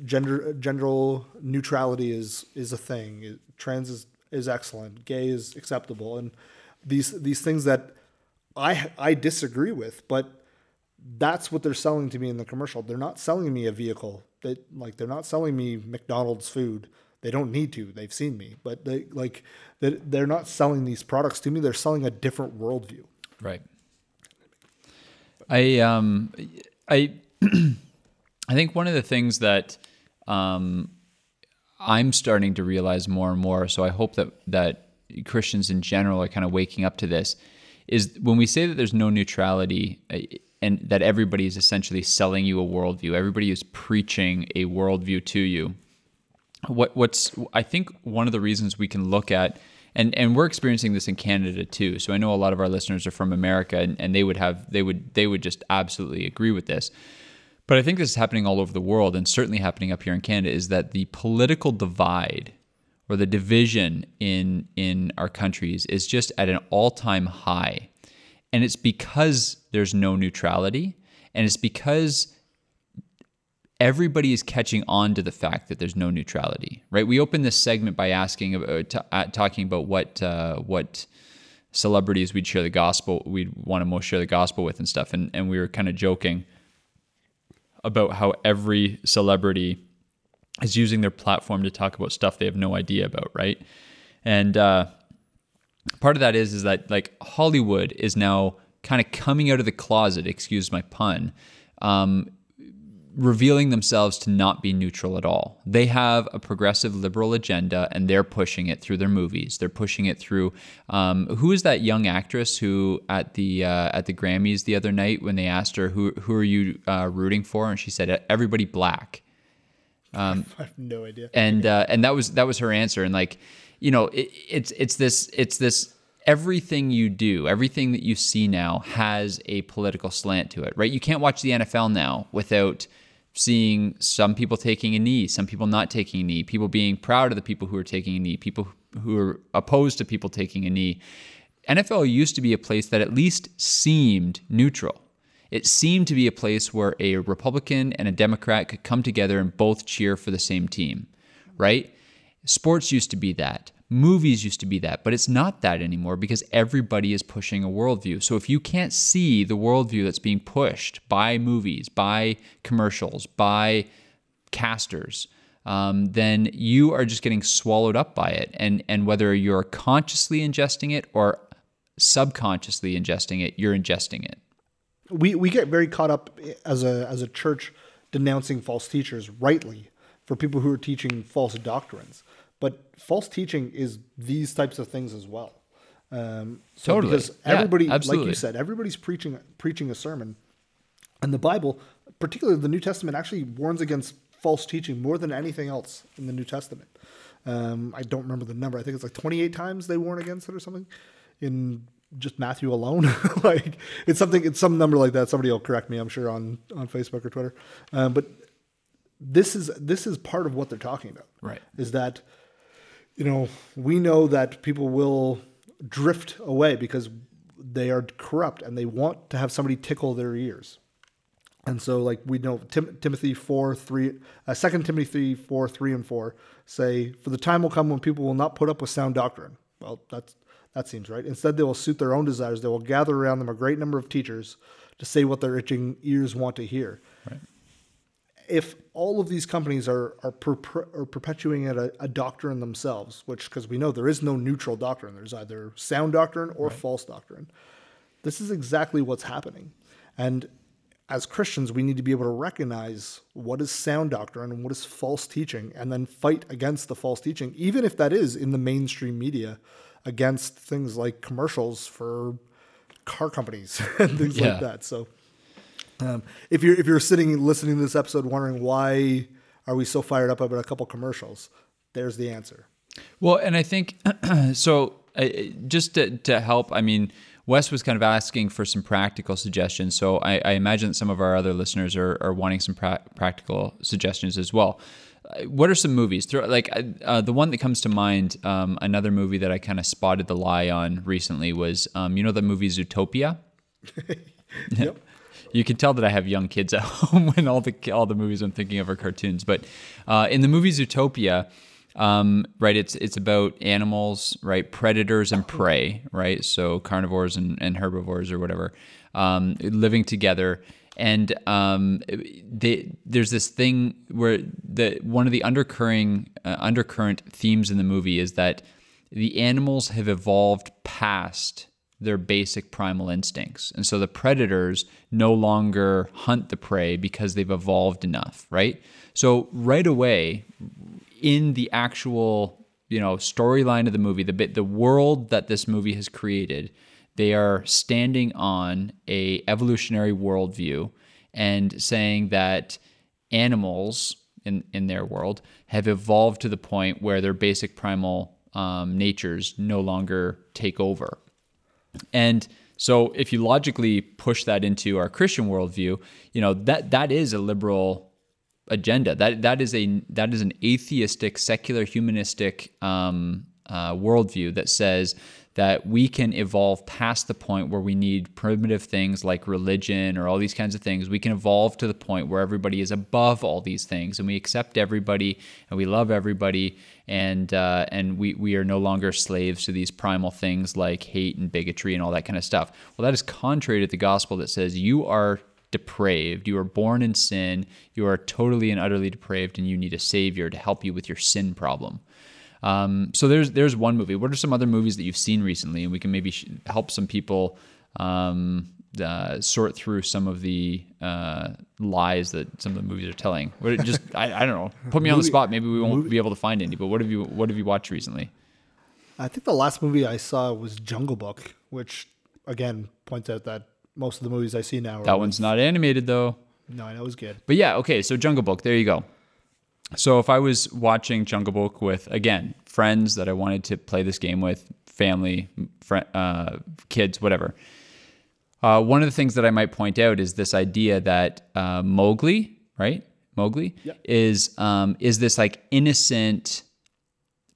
Speaker 1: gender gender neutrality is is a thing. Trans is is excellent. Gay is acceptable, and these these things that I I disagree with, but that's what they're selling to me in the commercial. They're not selling me a vehicle. They like they're not selling me McDonald's food. They don't need to. They've seen me, but they like they're not selling these products to me. They're selling a different worldview.
Speaker 2: Right. I um I I think one of the things that um I'm starting to realize more and more. So I hope that that Christians in general are kind of waking up to this. Is when we say that there's no neutrality uh, and that everybody is essentially selling you a worldview, everybody is preaching a worldview to you. What what's I think one of the reasons we can look at and and we're experiencing this in Canada too. So I know a lot of our listeners are from America and, and they would have they would they would just absolutely agree with this but I think this is happening all over the world and certainly happening up here in Canada is that the political divide or the division in in our countries is just at an all-time high. And it's because there's no neutrality and it's because everybody is catching on to the fact that there's no neutrality, right? We opened this segment by asking about uh, talking about what uh, what celebrities we'd share the gospel, we'd want to most share the gospel with and stuff, and and we were kind of joking about how every celebrity is using their platform to talk about stuff they have no idea about, right? And uh, part of that is is that like Hollywood is now kind of coming out of the closet, excuse my pun, um, revealing themselves to not be neutral at all. They have a progressive liberal agenda and they're pushing it through their movies. They're pushing it through. Um, who is that young actress who at the uh, at the Grammys the other night when they asked her who who are you uh, rooting for and she said everybody black.
Speaker 1: Um, I have no idea.
Speaker 2: And uh, and that was that was her answer and like you know it, it's it's this it's this everything you do, everything that you see now has a political slant to it, right? You can't watch the NFL now without seeing some people taking a knee, some people not taking a knee, people being proud of the people who are taking a knee, people who are opposed to people taking a knee. NFL used to be a place that at least seemed neutral. It seemed to be a place where a Republican and a Democrat could come together and both cheer for the same team, right? Sports used to be that. Movies used to be that, but it's not that anymore because everybody is pushing a worldview. So if you can't see the worldview that's being pushed by movies, by commercials, by casters, um, then you are just getting swallowed up by it. And and whether you're consciously ingesting it or subconsciously ingesting it, you're ingesting it.
Speaker 1: We we get very caught up as a as a church denouncing false teachers rightly for people who are teaching false doctrines. But false teaching is these types of things as well. Um, so
Speaker 2: totally.
Speaker 1: Because everybody, yeah, like you said, everybody's preaching preaching a sermon, and the Bible, particularly the New Testament, actually warns against false teaching more than anything else in the New Testament. Um, I don't remember the number. I think it's like 28 times they warn against it or something in just Matthew alone. like it's something, it's some number like that. Somebody will correct me, I'm sure on on Facebook or Twitter. Um, but this is this is part of what they're talking about.
Speaker 2: Right.
Speaker 1: Is that you know, we know that people will drift away because they are corrupt and they want to have somebody tickle their ears. And so, like we know, Tim, Timothy four three, uh, Second Timothy four three and four say, "For the time will come when people will not put up with sound doctrine." Well, that's that seems right. Instead, they will suit their own desires. They will gather around them a great number of teachers to say what their itching ears want to hear.
Speaker 2: Right
Speaker 1: if all of these companies are are, per, are perpetuating a, a, doctrine themselves, which because we know there is no neutral doctrine, there's either sound doctrine or right. false doctrine. This is exactly what's happening, and as Christians, we need to be able to recognize what is sound doctrine and what is false teaching, and then fight against the false teaching, even if that is in the mainstream media, against things like commercials for car companies and things yeah. like that. So um, if you're if you're sitting listening to this episode wondering why are we so fired up about a couple commercials, there's the answer.
Speaker 2: Well, and I think so. Uh, just to, to help, I mean, Wes was kind of asking for some practical suggestions. So I, I imagine that some of our other listeners are, are wanting some pra- practical suggestions as well. Uh, what are some movies? Like uh, uh, the one that comes to mind, um, another movie that I kind of spotted the lie on recently was, um, you know, the movie Zootopia.
Speaker 1: yep
Speaker 2: You can tell that I have young kids at home when all the all the movies I'm thinking of are cartoons. But uh, in the movie Zootopia, um, right, it's it's about animals, right, predators and prey, right. So carnivores and, and herbivores or whatever um, living together. And um, they, there's this thing where the one of the undercurrent uh, undercurrent themes in the movie is that the animals have evolved past their basic primal instincts. And so the predators no longer hunt the prey because they've evolved enough, right? So right away in the actual, you know, storyline of the movie, the bit the world that this movie has created, they are standing on a evolutionary worldview and saying that animals in, in their world have evolved to the point where their basic primal um, natures no longer take over. And so if you logically push that into our Christian worldview, you know, that that is a liberal agenda. That that is a that is an atheistic, secular, humanistic um, uh, worldview that says that we can evolve past the point where we need primitive things like religion or all these kinds of things. We can evolve to the point where everybody is above all these things and we accept everybody and we love everybody and uh, and we, we are no longer slaves to these primal things like hate and bigotry and all that kind of stuff. Well, that is contrary to the gospel that says you are depraved. You are born in sin. You are totally and utterly depraved, and you need a savior to help you with your sin problem. Um, so there's there's one movie. What are some other movies that you've seen recently, and we can maybe sh- help some people um, uh, sort through some of the uh, lies that some of the movies are telling. What just I, I don't know. Put me on the spot. Maybe we won't be able to find any. But what have you what have you watched recently?
Speaker 1: I think the last movie I saw was Jungle Book, which again points out that most of the movies I see now are
Speaker 2: That one's not animated though.
Speaker 1: no, I know it was good.
Speaker 2: But yeah, okay. So Jungle Book. There you go. So if I was watching Jungle Book with again friends that I wanted to play this game with, family, fr- uh, kids, whatever. Uh, one of the things that I might point out is this idea that uh, Mowgli, right? Mowgli is um, is this like innocent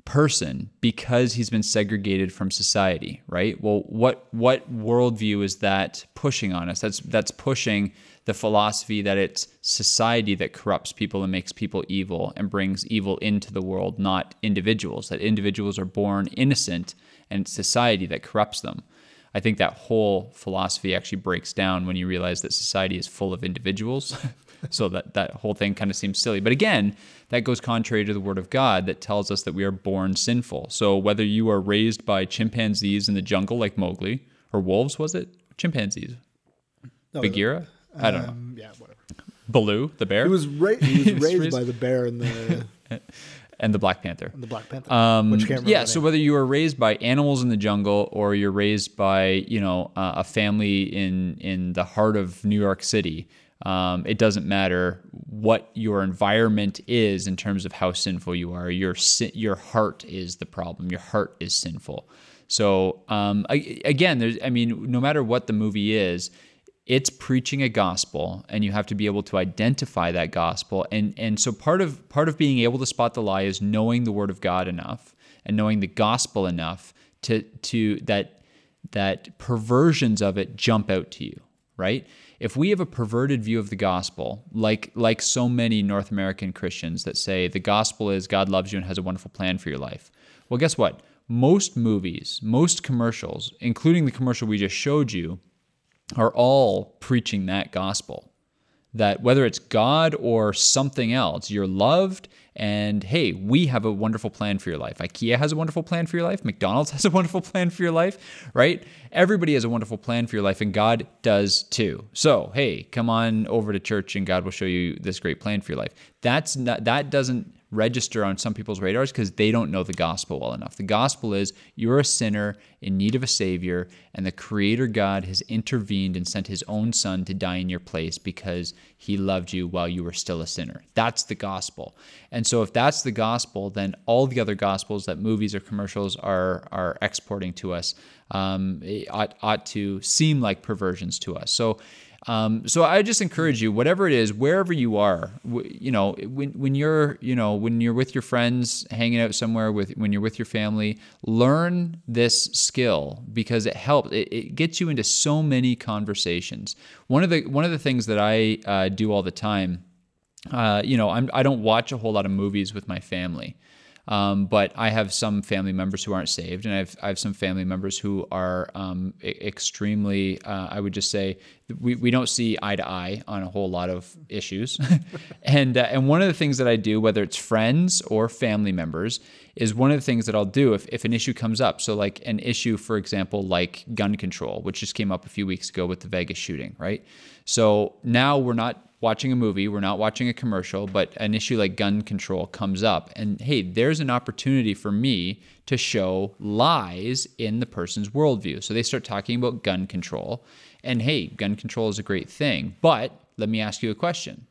Speaker 2: person because he's been segregated from society, right? Well, what what worldview is that pushing on us? That's that's pushing the philosophy that it's society that corrupts people and makes people evil and brings evil into the world, not individuals. That individuals are born innocent and it's society that corrupts them. I think that whole philosophy actually breaks down when you realize that society is full of individuals. so that that whole thing kind of seems silly. But again, that goes contrary to the word of God that tells us that we are born sinful. So whether you are raised by chimpanzees in the jungle like Mowgli or wolves, was it chimpanzees? Bagheera? I don't know.
Speaker 1: Um, yeah, whatever.
Speaker 2: Baloo, the bear,
Speaker 1: He was, ra- he was raised by the bear and the,
Speaker 2: and the Black Panther.
Speaker 1: and the Black Panther.
Speaker 2: Um,
Speaker 1: which can't
Speaker 2: yeah, so whether you are raised by animals in the jungle or you're raised by you know uh, a family in in the heart of New York City, um, it doesn't matter what your environment is in terms of how sinful you are. Your your heart is the problem. Your heart is sinful. So um, I, again, there's I mean, no matter what the movie is, it's preaching a gospel and you have to be able to identify that gospel. And and so part of part of being able to spot the lie is knowing the word of God enough and knowing the gospel enough to to that that perversions of it jump out to you right? If we have a perverted view of the gospel like like so many North American Christians that say the gospel is God loves you and has a wonderful plan for your life. Well guess what? Most movies most commercials including the commercial we just showed you are all preaching that gospel that whether it's God or something else, you're loved. And hey, we have a wonderful plan for your life. IKEA has a wonderful plan for your life. McDonald's has a wonderful plan for your life, right? Everybody has a wonderful plan for your life, and God does too. So hey, come on over to church, and God will show you this great plan for your life. That's not that doesn't register on some people's radars because they don't know the gospel well enough. The gospel is you're a sinner in need of a savior, and the creator God has intervened and sent his own son to die in your place because he loved you while you were still a sinner. That's the gospel. And so if that's the gospel, then all the other gospels that movies or commercials are are exporting to us um, ought, ought to seem like perversions to us. So Um, so I just encourage you, whatever it is, wherever you are, w- you know, when when you're you know when you're with your friends, hanging out somewhere with when you're with your family, learn this skill because it helps. It, it gets you into so many conversations. One of the one of the things that I uh, do all the time, uh, you know, I'm I don't watch a whole lot of movies with my family. Um, but I have some family members who aren't saved, and I have, I have some family members who are um, extremely, uh, I would just say, we, we don't see eye to eye on a whole lot of issues. and, uh, and one of the things that I do, whether it's friends or family members, is one of the things that I'll do if, if an issue comes up. So, like an issue, for example, like gun control, which just came up a few weeks ago with the Vegas shooting, right? So now we're not watching a movie, we're not watching a commercial, but an issue like gun control comes up. And hey, there's an opportunity for me to show lies in the person's worldview. So they start talking about gun control. And hey, gun control is a great thing. But let me ask you a question.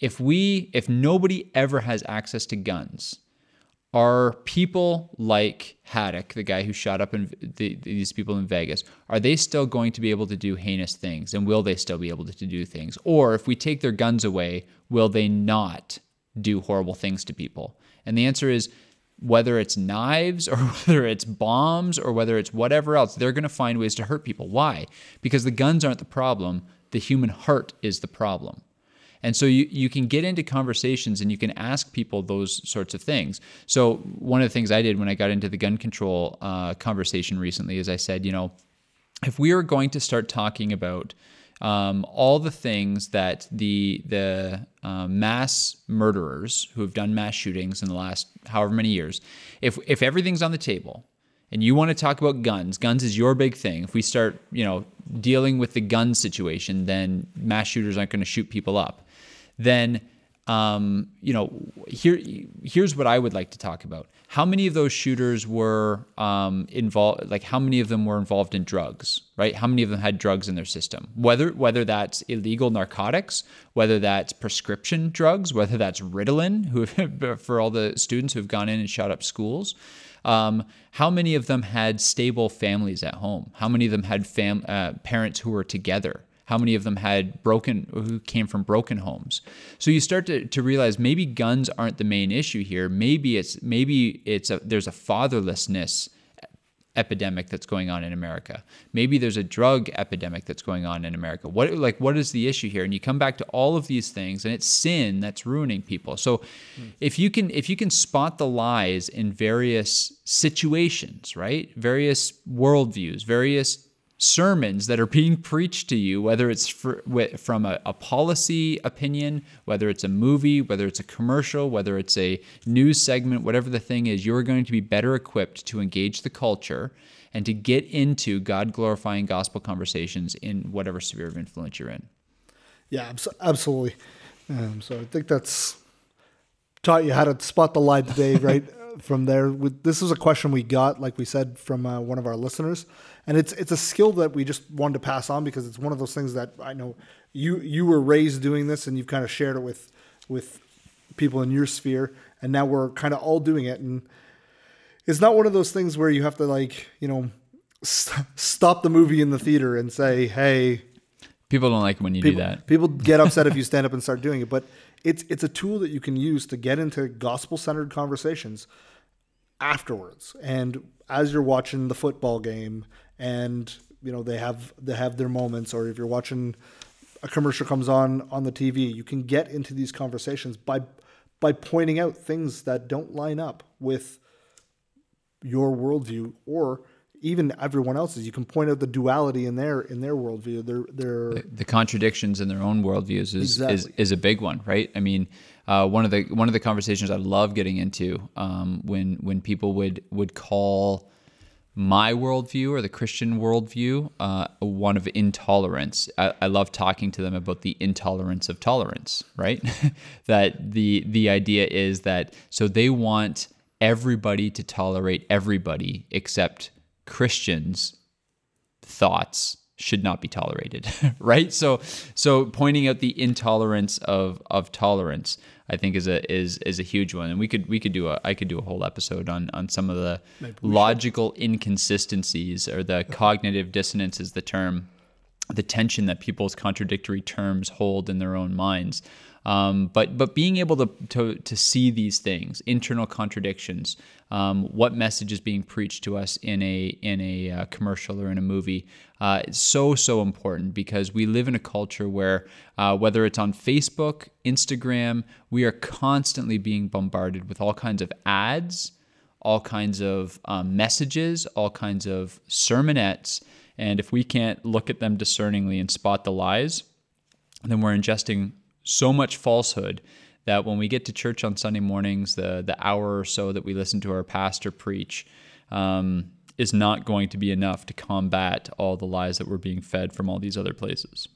Speaker 2: If we, if nobody ever has access to guns, are people like Paddock, the guy who shot up in the, these people in Vegas, are they still going to be able to do heinous things? And will they still be able to do things? Or if we take their guns away, will they not do horrible things to people? And the answer is whether it's knives or whether it's bombs or whether it's whatever else, they're going to find ways to hurt people. Why? Because the guns aren't the problem, the human heart is the problem. And so you, you can get into conversations and you can ask people those sorts of things. So, one of the things I did when I got into the gun control uh, conversation recently is I said, you know, if we are going to start talking about um, all the things that the the uh, mass murderers who have done mass shootings in the last however many years, if if everything's on the table, and you want to talk about guns, guns is your big thing. If we start, you know, dealing with the gun situation, then mass shooters aren't going to shoot people up then um, you know, here here's what I would like to talk about. How many of those shooters were um, involved? Like, how many of them were involved in drugs? Right? How many of them had drugs in their system? Whether whether that's illegal narcotics, whether that's prescription drugs, whether that's Ritalin, who for all the students who've gone in and shot up schools. Um, how many of them had stable families at home? How many of them had fam- uh, parents who were together? How many of them had broken who came from broken homes so you start to, to realize maybe guns aren't the main issue here maybe it's maybe it's a, there's a fatherlessness epidemic that's going on in America. Maybe there's a drug epidemic that's going on in America. What like what is the issue here? And you come back to all of these things and it's sin that's ruining people. So mm. if you can if you can spot the lies in various situations, right? Various worldviews, various sermons that are being preached to you, whether it's for, from a, a, policy opinion, whether it's a movie, whether it's a commercial, whether it's a news segment, whatever the thing is, you're going to be better equipped to engage the culture and to get into God glorifying gospel conversations in whatever sphere of influence you're in.
Speaker 1: Yeah, absolutely. Um, so I think that's taught you how to spot the lie today, right? from there, this is a question we got, like we said, from uh, one of our listeners. And it's it's a skill that we just wanted to pass on because it's one of those things that I know you you were raised doing this and you've kind of shared it with with people in your sphere. And now we're kind of all doing it. And it's not one of those things where you have to like you know st- stop the movie in the theater and say hey.
Speaker 2: People don't like when you
Speaker 1: people,
Speaker 2: do that.
Speaker 1: people get upset if you stand up and start doing it. But it's it's a tool that you can use to get into gospel centered conversations afterwards. And as you're watching the football game and you know they have they have their moments or if you're watching a commercial comes on on the TV you can get into these conversations by by pointing out things that don't line up with your worldview or even everyone else's. You can point out the duality in their in their worldview. Their their
Speaker 2: the, the contradictions in their own worldviews is, exactly. is is a big one, right? I mean, uh, one of the one of the conversations I love getting into um, when when people would would call my worldview or the Christian worldview, uh, one of intolerance. I, I, love talking to them about the intolerance of tolerance, right? that the the idea is that so they want everybody to tolerate everybody except Christians' thoughts should not be tolerated, right? So so pointing out the intolerance of of tolerance. I think is a is is a huge one, and we could we could do a I could do a whole episode on on some of the logical should. inconsistencies or the cognitive dissonance is the term the tension that people's contradictory terms hold in their own minds. Um, but but being able to, to to see these things, internal contradictions, um, what message is being preached to us in a in a uh, commercial or in a movie, uh, it's so so important because we live in a culture where uh, whether it's on Facebook, Instagram, we are constantly being bombarded with all kinds of ads, all kinds of um, messages, all kinds of sermonettes, and if we can't look at them discerningly and spot the lies, then we're ingesting so much falsehood that when we get to church on Sunday mornings, the the hour or so that we listen to our pastor preach um, is not going to be enough to combat all the lies that we're being fed from all these other places.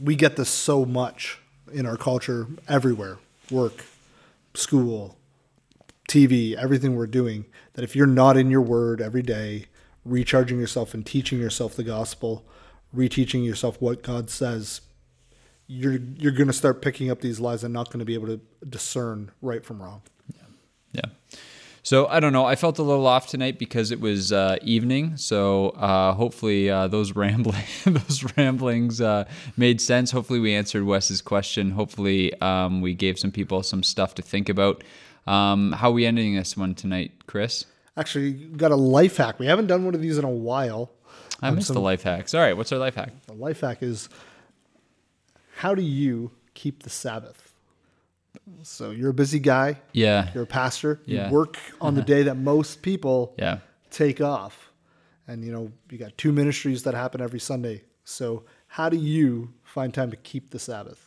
Speaker 1: We get this so much in our culture everywhere work, school, TV, everything we're doing that if you're not in your word every day, recharging yourself and teaching yourself the gospel, reteaching yourself what God says, you're you're going to start picking up these lies and not going to be able to discern right from wrong. Yeah.
Speaker 2: yeah. So I don't know. I felt a little off tonight because it was uh, evening. So uh, hopefully uh, those rambling those ramblings uh, made sense. Hopefully we answered Wes's question. Hopefully um, we gave some people some stuff to think about. Um, how are we ending this one tonight, Chris?
Speaker 1: Actually, got a life hack. We haven't done one of these in a while.
Speaker 2: I missed the life hacks. All right, what's our life hack?
Speaker 1: The life hack is how do you keep the Sabbath? So you're a busy guy.
Speaker 2: Yeah.
Speaker 1: You're a pastor.
Speaker 2: Yeah.
Speaker 1: You work on the day that most people
Speaker 2: Yeah.
Speaker 1: take off. And you know, you got two ministries that happen every Sunday. So how do you find time to keep the Sabbath?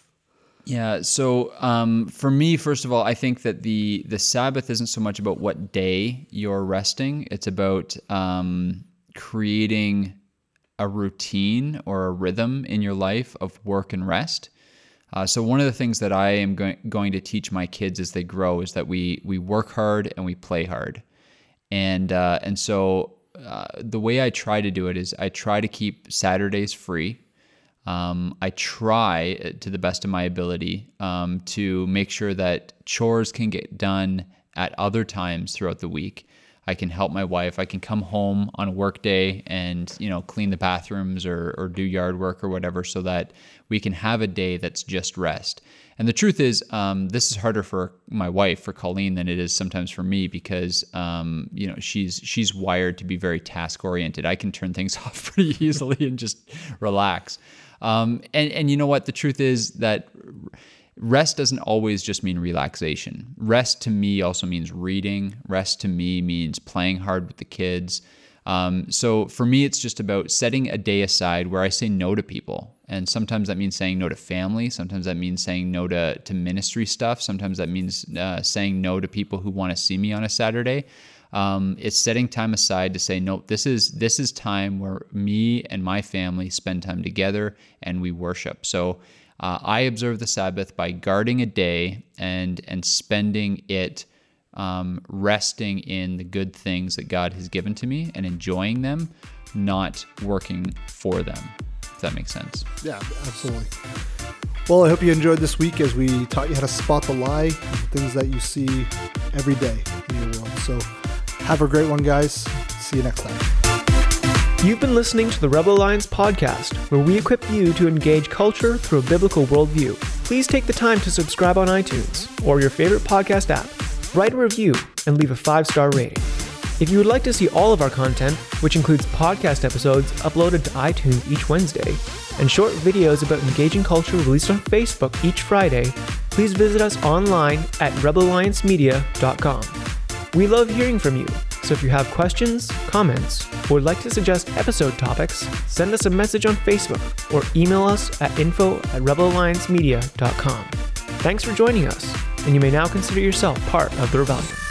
Speaker 2: Yeah. So um, for me, first of all, I think that the the Sabbath isn't so much about what day you're resting. It's about um, creating a routine or a rhythm in your life of work and rest. Uh, so one of the things that I am going going to teach my kids as they grow is that we we work hard and we play hard, and uh, and so uh, the way I try to do it is I try to keep Saturdays free. Um, I try uh, to the best of my ability um, to make sure that chores can get done at other times throughout the week. I can help my wife. I can come home on a work day and you know clean the bathrooms or, or do yard work or whatever, so that we can have a day that's just rest. And the truth is, um, this is harder for my wife, for Colleen, than it is sometimes for me because um, you know she's she's wired to be very task oriented. I can turn things off pretty easily and just relax. Um, and and you know what? The truth is that rest doesn't always just mean relaxation. Rest to me also means reading. Rest to me means playing hard with the kids. Um, so for me, it's just about setting a day aside where I say no to people. And sometimes that means saying no to family. Sometimes that means saying no to, to ministry stuff. Sometimes that means uh, saying no to people who want to see me on a Saturday. Um, it's setting time aside to say no. This is this is time where me and my family spend time together and we worship. So uh, I observe the Sabbath by guarding a day and and spending it um, resting in the good things that God has given to me and enjoying them, not working for them. If that makes sense.
Speaker 1: Yeah, absolutely. Well, I hope you enjoyed this week as we taught you how to spot the lie, things that you see every day in your world. So have a great one, guys. See you next time.
Speaker 6: You've been listening to the Rebel Alliance podcast, where we equip you to engage culture through a biblical worldview. Please take the time to subscribe on iTunes or your favorite podcast app, write a review, and leave a five star rating. If you would like to see all of our content, which includes podcast episodes uploaded to iTunes each Wednesday, and short videos about engaging culture released on Facebook each Friday, please visit us online at rebelalliancemedia.com. We love hearing from you, so if you have questions, comments, or would like to suggest episode topics, send us a message on Facebook or email us at info at rebelalliancemedia.com. Thanks for joining us, and you may now consider yourself part of the rebellion.